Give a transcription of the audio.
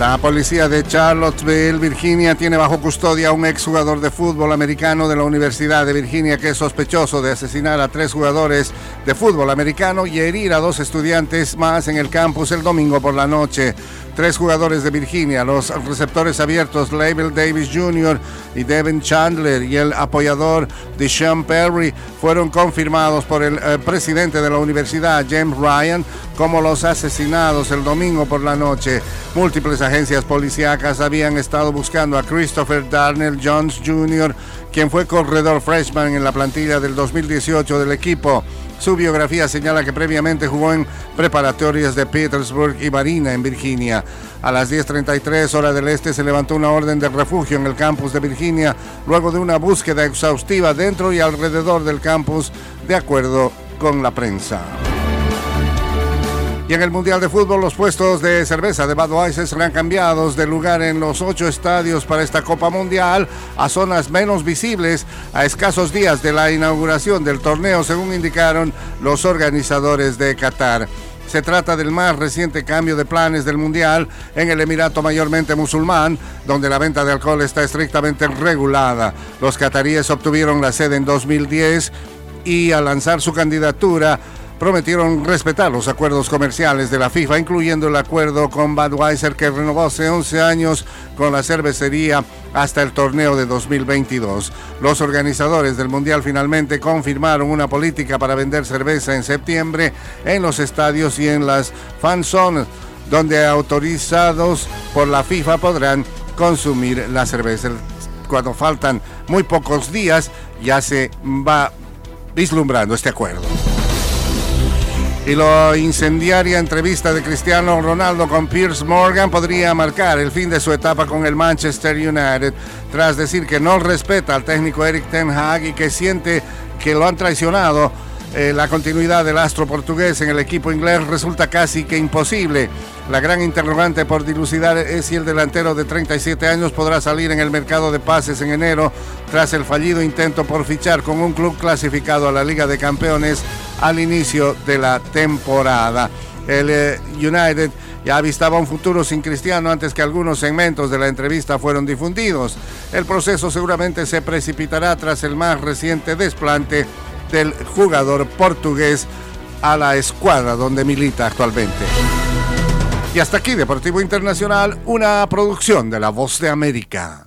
La policía de Charlottesville, Virginia, tiene bajo custodia a un exjugador de fútbol americano de la Universidad de Virginia que es sospechoso de asesinar a tres jugadores de fútbol americano y herir a dos estudiantes más en el campus el domingo por la noche. Tres jugadores de Virginia, los receptores abiertos Label Davis Jr. y Devin Chandler y el apoyador de Sean Perry fueron confirmados por el eh, presidente de la universidad, James Ryan, como los asesinados el domingo por la noche. Múltiples agencias policíacas habían estado buscando a Christopher Darnell Jones Jr., quien fue corredor freshman en la plantilla del 2018 del equipo. Su biografía señala que previamente jugó en preparatorias de Petersburg y Marina en Virginia. A las 10.33 horas del este se levantó una orden de refugio en el campus de Virginia luego de una búsqueda exhaustiva dentro y alrededor del campus, de acuerdo con la prensa. Y en el Mundial de Fútbol, los puestos de cerveza de Budweiser serán cambiados de lugar en los ocho estadios para esta Copa Mundial a zonas menos visibles a escasos días de la inauguración del torneo, según indicaron los organizadores de Qatar. Se trata del más reciente cambio de planes del Mundial en el Emirato mayormente musulmán, donde la venta de alcohol está estrictamente regulada. Los cataríes obtuvieron la sede en 2010 y al lanzar su candidatura prometieron respetar los acuerdos comerciales de la FIFA, incluyendo el acuerdo con Budweiser que renovó hace 11 años con la cervecería hasta el torneo de 2022. Los organizadores del Mundial finalmente confirmaron una política para vender cerveza en septiembre en los estadios y en las fan zones, donde autorizados por la FIFA podrán consumir la cerveza. Cuando faltan muy pocos días ya se va vislumbrando este acuerdo y la incendiaria entrevista de Cristiano Ronaldo con Piers Morgan podría marcar el fin de su etapa con el Manchester United, tras decir que no respeta al técnico Eric Ten Hag y que siente que lo han traicionado. Eh, la continuidad del astro portugués en el equipo inglés resulta casi que imposible. La gran interrogante por dilucidar es si el delantero de 37 años podrá salir en el mercado de pases en enero tras el fallido intento por fichar con un club clasificado a la Liga de Campeones al inicio de la temporada. El eh, United ya avistaba un futuro sin Cristiano antes que algunos segmentos de la entrevista fueron difundidos. El proceso seguramente se precipitará tras el más reciente desplante del jugador portugués a la escuadra donde milita actualmente. Y hasta aquí Deportivo Internacional, una producción de La Voz de América.